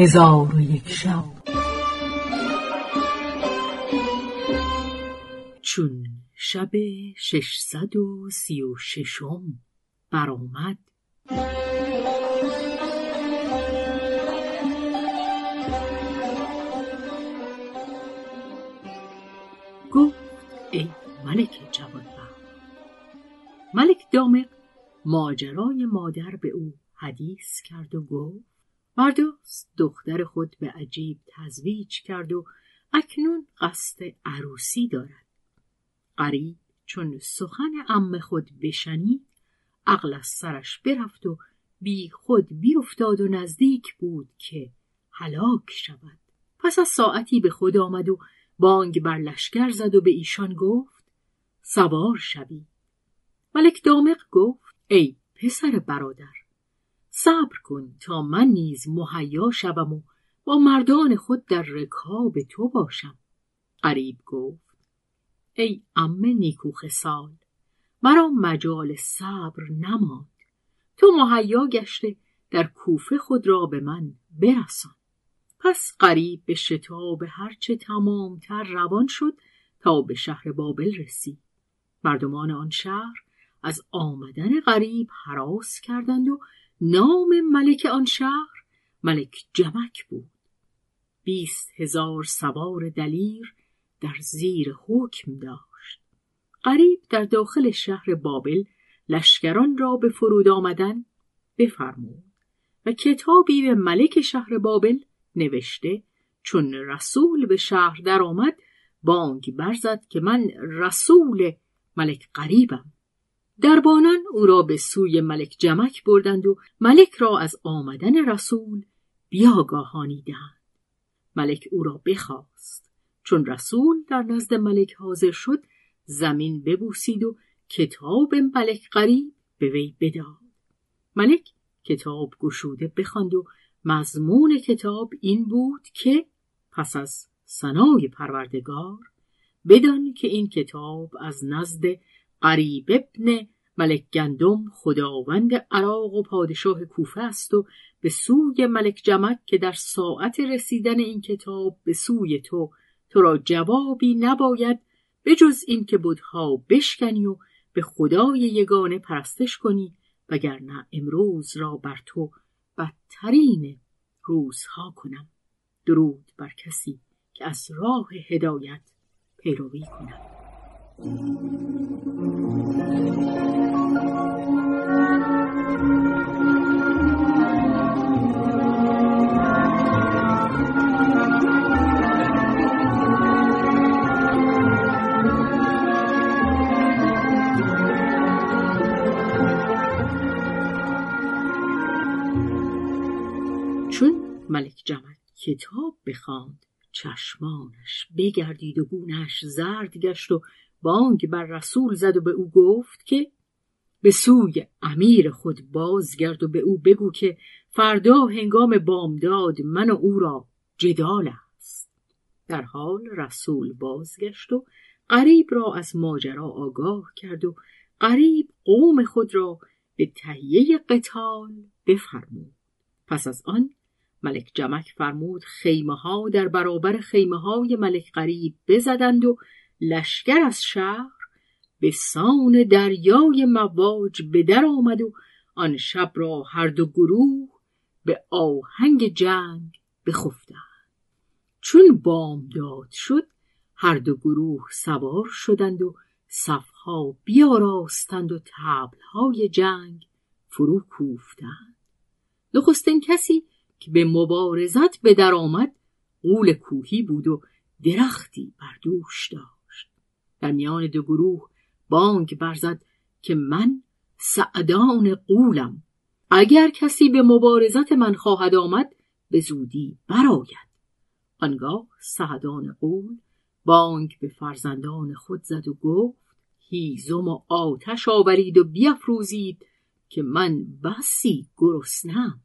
هزار و یک شب. چون شب ششصد و سی و ششم برآمد گفت ای ملک جوانبخت ملک دامق ماجرای مادر به او حدیث کرد و گفت مرداست دختر خود به عجیب تزویج کرد و اکنون قصد عروسی دارد. قریب چون سخن ام خود بشنید عقل از سرش برفت و بی خود بیافتاد و نزدیک بود که هلاک شود. پس از ساعتی به خود آمد و بانگ بر لشکر زد و به ایشان گفت سوار شوید ملک دامق گفت ای پسر برادر صبر کن تا من نیز مهیا شوم و با مردان خود در رکاب تو باشم. قریب گفت ای ام نیکوخ سال مرا مجال صبر نماند. تو مهیا گشته در کوفه خود را به من برسان. پس قریب به شتاب هرچه تمامتر روان شد تا به شهر بابل رسید مردمان آن شهر از آمدن غریب حراس کردند و نام ملک آن شهر ملک جمک بود. بیست هزار سوار دلیر در زیر حکم داشت. قریب در داخل شهر بابل لشکران را به فرود آمدن بفرمود و کتابی به ملک شهر بابل نوشته چون رسول به شهر درآمد بانگ برزد که من رسول ملک قریبم دربانان او را به سوی ملک جمک بردند و ملک را از آمدن رسول بیاگاهانیدند ملک او را بخواست. چون رسول در نزد ملک حاضر شد زمین ببوسید و کتاب ملک قریب به وی بداد. ملک کتاب گشوده بخواند و مضمون کتاب این بود که پس از سنای پروردگار بدان که این کتاب از نزد قریب ابن ملک گندم خداوند عراق و پادشاه کوفه است و به سوی ملک جمک که در ساعت رسیدن این کتاب به سوی تو تو را جوابی نباید به جز این که بودها بشکنی و به خدای یگانه پرستش کنی وگرنه امروز را بر تو بدترین روزها کنم. درود بر کسی که از راه هدایت پیروی کنم ملک جمک کتاب بخواند چشمانش بگردید و گونهش زرد گشت و بانگ بر رسول زد و به او گفت که به سوی امیر خود بازگرد و به او بگو که فردا هنگام بامداد من و او را جدال است. در حال رسول بازگشت و قریب را از ماجرا آگاه کرد و قریب قوم خود را به تهیه قتال بفرمود. پس از آن ملک جمک فرمود خیمه ها در برابر خیمه های ملک قریب بزدند و لشکر از شهر به سان دریای مواج به در آمد و آن شب را هر دو گروه به آهنگ جنگ بخفتند. چون بامداد شد هر دو گروه سوار شدند و صفها بیاراستند و تبلهای جنگ فرو کوفتند. نخستین کسی که به مبارزت به در آمد قول کوهی بود و درختی بر دوش داشت. در میان دو گروه بانگ برزد که من سعدان قولم اگر کسی به مبارزت من خواهد آمد به زودی براید آنگاه سعدان قول بانگ به فرزندان خود زد و گفت هیزم و آتش آورید و بیافروزید که من بسی گرسنم.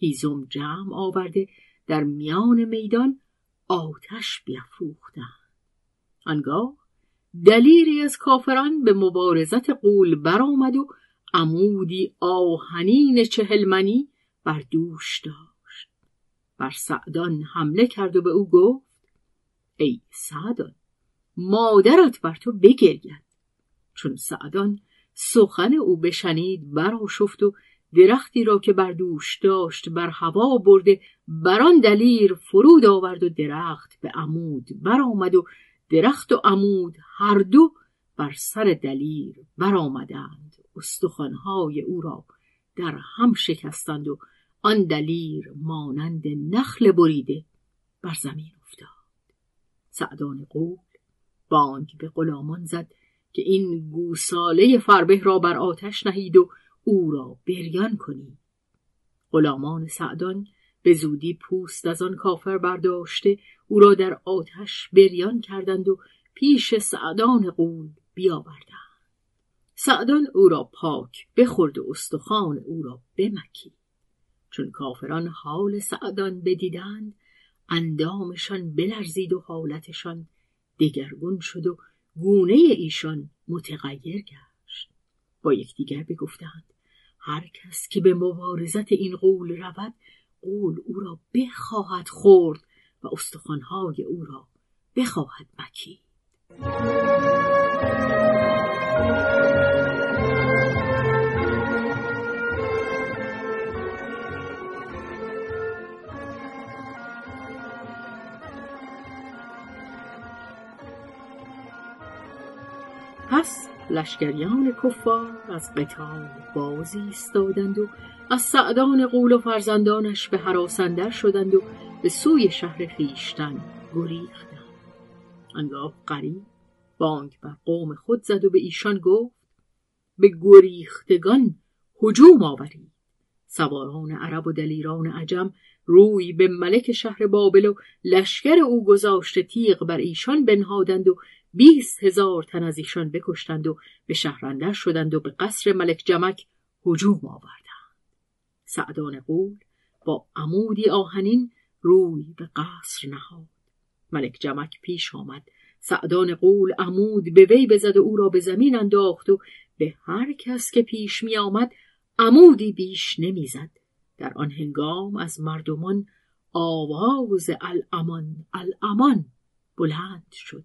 هیزم جمع آورده در میان میدان آتش بیافروختند. آنگاه دلیری از کافران به مبارزت قول برآمد و عمودی آهنین چهلمنی بر دوش داشت. بر سعدان حمله کرد و به او گفت ای سعدان مادرت بر تو بگرید. چون سعدان سخن او بشنید براشفت و درختی را که بر دوش داشت بر هوا برده بر آن دلیر فرود آورد و درخت به عمود برآمد و درخت و عمود هر دو بر سر دلیر برآمدند. استخوانهای او را در هم شکستند و آن دلیر مانند نخل بریده بر زمین افتاد. سعدان قول بانگ به غلامان زد که این گوساله فربه را بر آتش نهید و او را بریان کنید غلامان سعدان به زودی پوست از آن کافر برداشته او را در آتش بریان کردند و پیش سعدان قول بیاوردند. سعدان او را پاک بخورد و استخوان او را بمکید. چون کافران حال سعدان بدیدند اندامشان بلرزید و حالتشان دگرگون شد و گونه ایشان متغیر گشت با یکدیگر بگفتند هر کس که به مبارزت این قول رود قول او را بخواهد خورد و استخوانهای او را بخواهد مکید. لشکریان کفار از قتال بازی ایستادند و از سعدان قول و فرزندانش به حراسندر شدند و به سوی شهر خیشتن گریختند. انگاه قریب بانک بر قوم خود زد و به ایشان گفت به گریختگان هجوم آورید. سواران عرب و دلیران عجم روی به ملک شهر بابل و لشکر او گذاشته تیغ بر ایشان بنهادند و بیست هزار تن از ایشان بکشتند و به شهرندر شدند و به قصر ملک جمک هجوم آوردند. سعدان قول با عمودی آهنین روی به قصر نهاد. ملک جمک پیش آمد. سعدان قول عمود به وی بزد و او را به زمین انداخت و به هر کس که پیش می آمد عمودی بیش نمی‌زد در آن هنگام از مردمان آواز الامان الامان بلند شد.